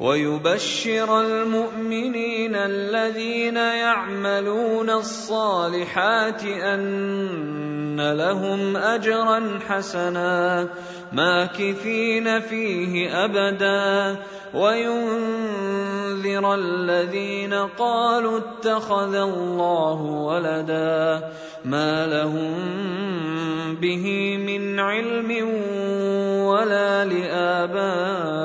ويبشر المؤمنين الذين يعملون الصالحات أن لهم اجرا حسنا ماكثين فيه أبدا وينذر الذين قالوا اتخذ الله ولدا ما لهم به من علم ولا لآبائهم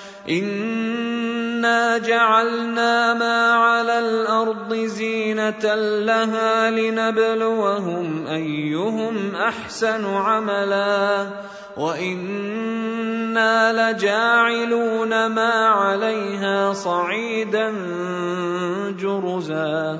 انا جعلنا ما على الأرض زينه لها لنبلوهم ايهم احسن عملا وأنا لجاعلون ما عليها صعيدا جرزا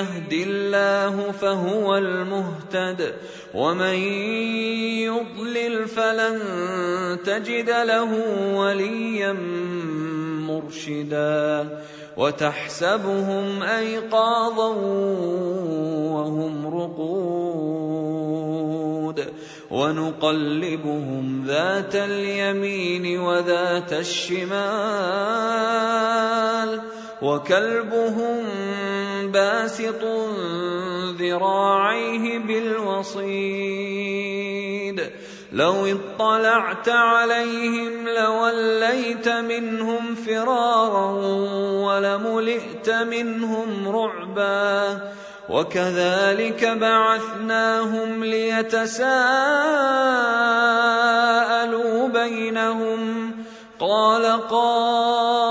يهد الله فهو المهتد ومن يضلل فلن تجد له وليا مرشدا وتحسبهم أيقاظا وهم رقود ونقلبهم ذات اليمين وذات الشمال وكلبهم باسط ذراعيه بالوصيد. لو اطلعت عليهم لوليت منهم فرارا ولملئت منهم رعبا. وكذلك بعثناهم ليتساءلوا بينهم. قال قائل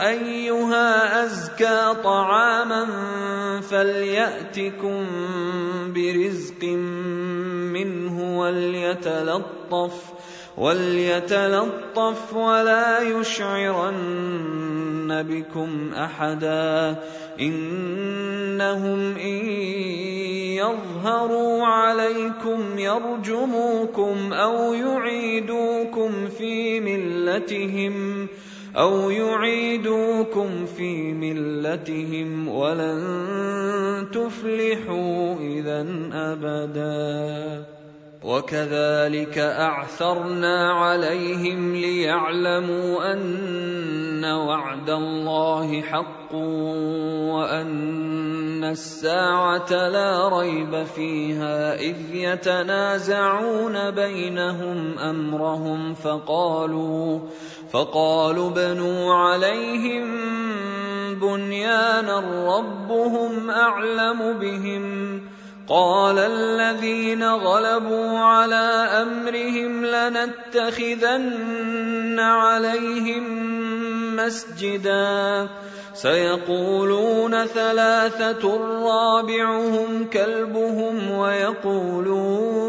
أيها أزكى طعاما فليأتكم برزق منه وليتلطف وليتلطف ولا يشعرن بكم أحدا إنهم إن يظهروا عليكم يرجموكم أو يعيدوكم في ملتهم أو يعيدوكم في ملتهم ولن تفلحوا إذا أبداً. وكذلك أعثرنا عليهم ليعلموا أن وعد الله حق وأن الساعة لا ريب فيها إذ يتنازعون بينهم أمرهم فقالوا فقالوا بنوا عليهم بنيانا ربهم أعلم بهم. قال الذين غلبوا على أمرهم لنتخذن عليهم مسجدا. سيقولون ثلاثة رابعهم كلبهم ويقولون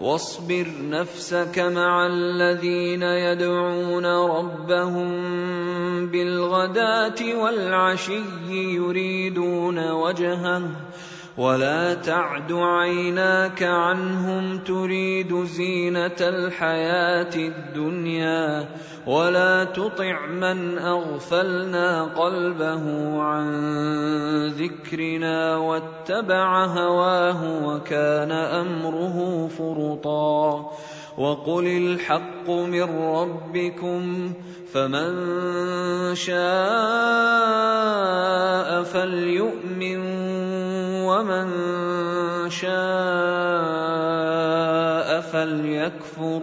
واصبر نفسك مع الذين يدعون ربهم بالغداة والعشي يريدون وجهه ولا تعد عيناك عنهم تريد زينة الحياة الدنيا ولا تطع من أغفلنا قلبه عن ذكرنا واتبع هواه وكان أمره فرطا وقل الحق من ربكم فمن شاء فليؤمن ومن شاء فليكفر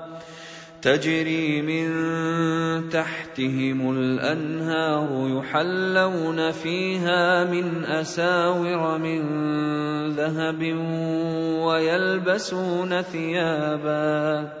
تجري من تحتهم الأنهار يحلون فيها من أساور من ذهب ويلبسون ثيابا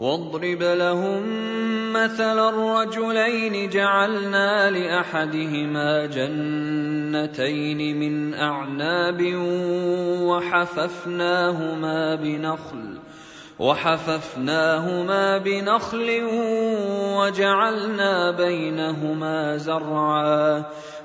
واضرب لهم مثل الرجلين جعلنا لأحدهما جنتين من أعناب وحففناهما بنخل وحففناهما بنخل وجعلنا بينهما زرعا.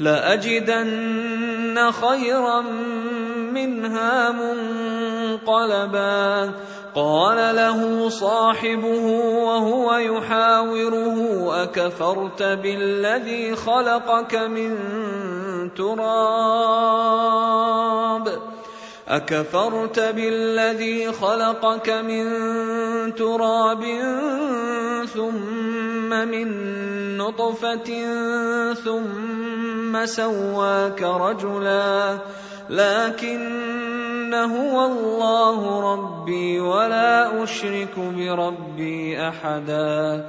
لأجدن خيرا منها منقلبا. قال له صاحبه وهو يحاوره أكفرت بالذي خلقك من تراب؟ أكفرت بالذي خلقك من تراب ثم من نطفة ثم سواك رجلا لكن هو الله ربي ولا أشرك بربي أحدا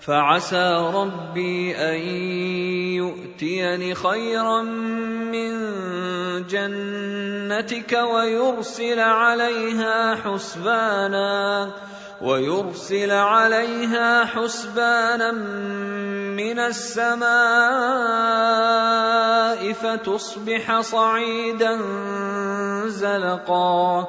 فعسى ربي أن يؤتيني خيرا من جنتك ويرسل عليها حسبانا ويرسل عليها حسبانا من السماء فتصبح صعيدا زلقا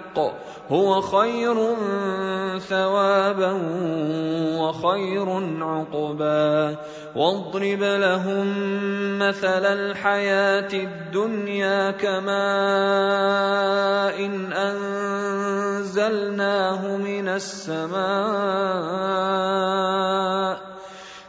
هو خير ثوابا وخير عقبا. واضرب لهم مثل الحياة الدنيا كماء إن أنزلناه من السماء.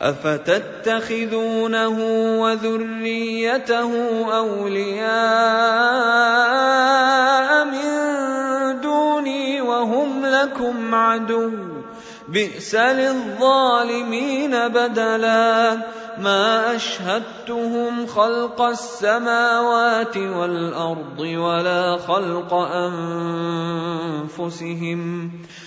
افتتخذونه وذريته اولياء من دوني وهم لكم عدو بئس للظالمين بدلا ما اشهدتهم خلق السماوات والارض ولا خلق انفسهم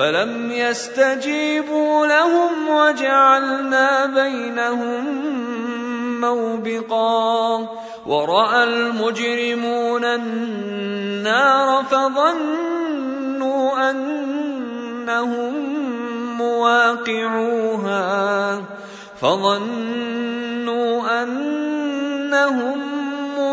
فلم يستجيبوا لهم وجعلنا بينهم موبقا وراى المجرمون النار فظنوا انهم مواقعوها فظنوا انهم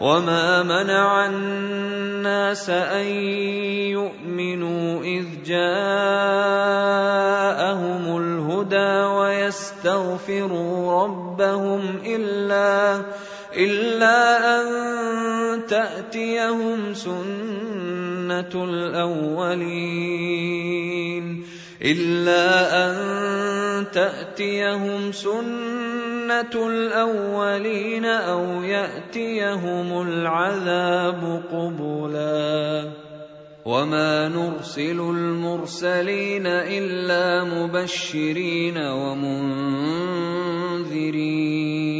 وما منع الناس ان يؤمنوا اذ جاءهم الهدى ويستغفروا ربهم الا إلا أن تأتيهم سنة الأولين إلا أن تأتيهم سنة الأولين أو يأتيهم العذاب قبلا. وما نرسل المرسلين إلا مبشرين ومنذرين. منذرين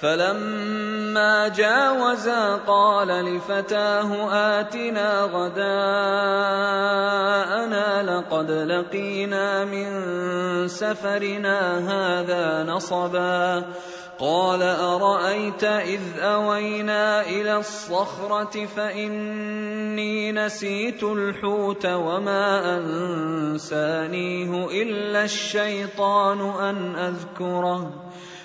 فلما جاوزا قال لفتاه آتنا غداءنا لقد لقينا من سفرنا هذا نصبا. قال أرأيت إذ أوينا إلى الصخرة فإني نسيت الحوت وما أنسانيه إلا الشيطان أن أذكره.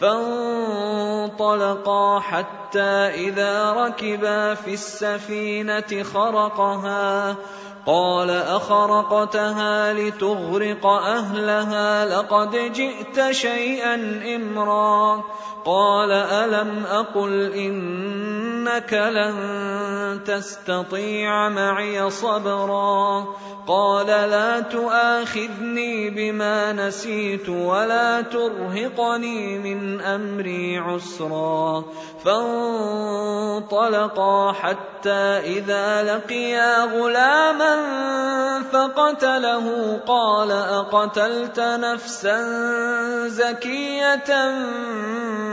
فانطلقا حتى إذا ركبا في السفينة خرقها. قال أخرقتها لتغرق أهلها لقد جئت شيئا امرا. قال ألم أقل إنك لن تستطيع معي صبرا قال لا تؤاخذني بما نسيت ولا ترهقني من أمري عسرا فانطلقا حتى إذا لقيا غلاما فقتله قال أقتلت نفسا زكية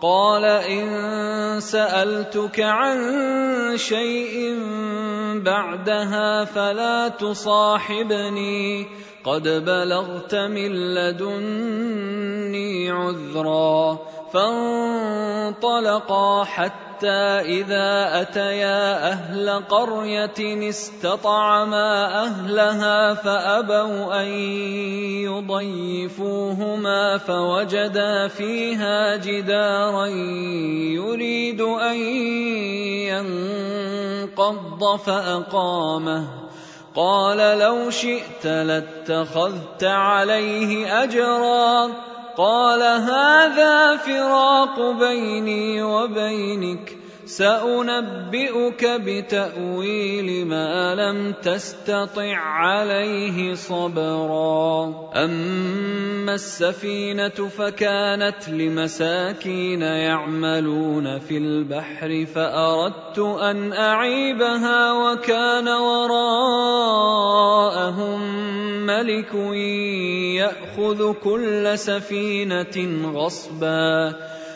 قال إن سألتك عن شيء بعدها فلا تصاحبني. قد بلغت من لدني عذرا فانطلقا حتى اذا اتيا أهل قريه استطعما اهلها فابوا ان يضيفوهما فوجدا فيها جدارا يريد ان ينقض فاقامه قال لو شئت لاتخذت عليه أجرا. قال هذا فراق بيني وبينك. سأنبئك بتأويل ما لم تستطع عليه صبرا. أما السفينة فكانت لمساكين يعملون في البحر فأردت أن أعيبها وكان وراءهم ملك يأخذ كل سفينة غصبا.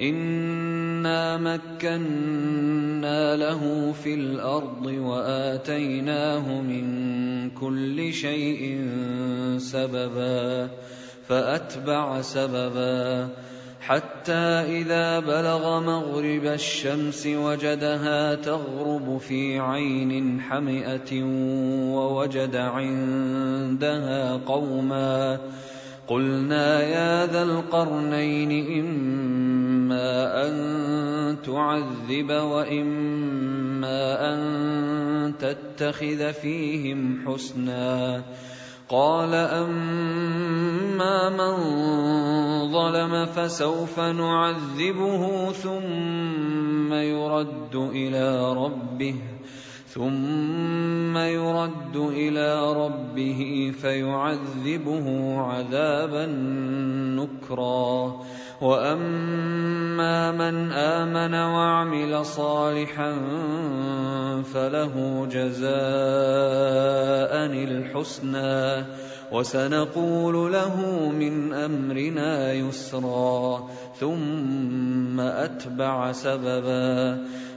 انا مكنا له في الأرض واتيناه من كل شيء سببا فاتبع سببا حتى اذا بلغ مغرب الشمس وجدها تغرب في عين حمئه ووجد عندها قوما قلنا يا ذا القرنين إما أن تعذب وإما أن تتخذ فيهم حسنا. قال أما من ظلم فسوف نعذبه ثم يرد إلى ربه. ثم يرد إلى ربه فيعذبه عذابا نكرا. وأما من آمن وعمل صالحا فله جزاء الحسنى. وسنقول له من أمرنا يسرا. ثم أتبع سببا.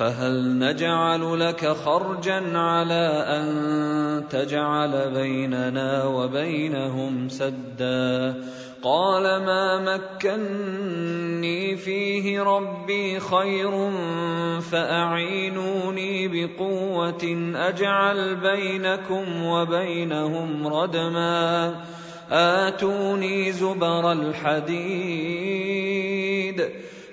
فهل نجعل لك خرجا على أن تجعل بيننا وبينهم سدا؟ قال ما مكني فيه ربي خير فأعينوني بقوة أجعل بينكم وبينهم ردما. آتوني زبر الحديد.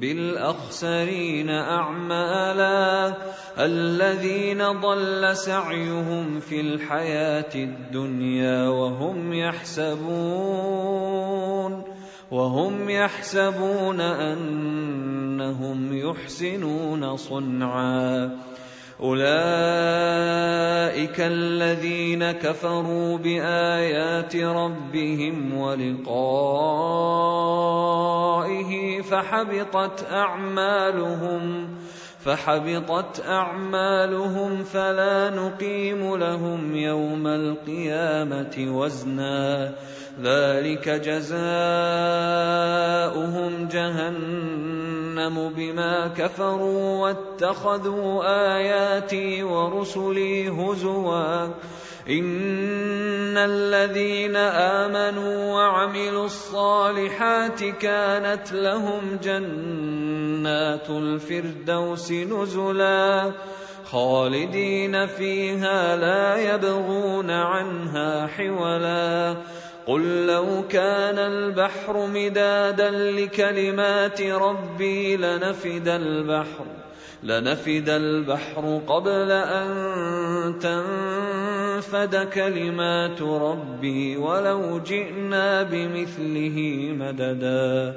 بالأخسرين أعمالا الذين ضل سعيهم في الحياة الدنيا وهم يحسبون وهم يحسبون أنهم يحسنون صنعا أولئك الذين كفروا بآيات ربهم ولقائه فحبطت أعمالهم فحبطت أعمالهم فلا نقيم لهم يوم القيامة وزنا. ذلك جزاؤهم جهنم بما كفروا واتخذوا آياتي ورسلي هزوا. ان الذين امنوا وعملوا الصالحات كانت لهم جنات الفردوس نزلا خالدين فيها لا يبغون عنها حولا قل لو كان البحر مدادا لكلمات ربي لنفد البحر لنفد البحر قبل أن تنفد كلمات ربي ولو جئنا بمثله مددا.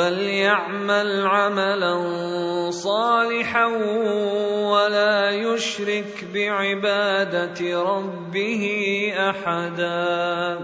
فليعمل عملا صالحا ولا يشرك بعباده ربه احدا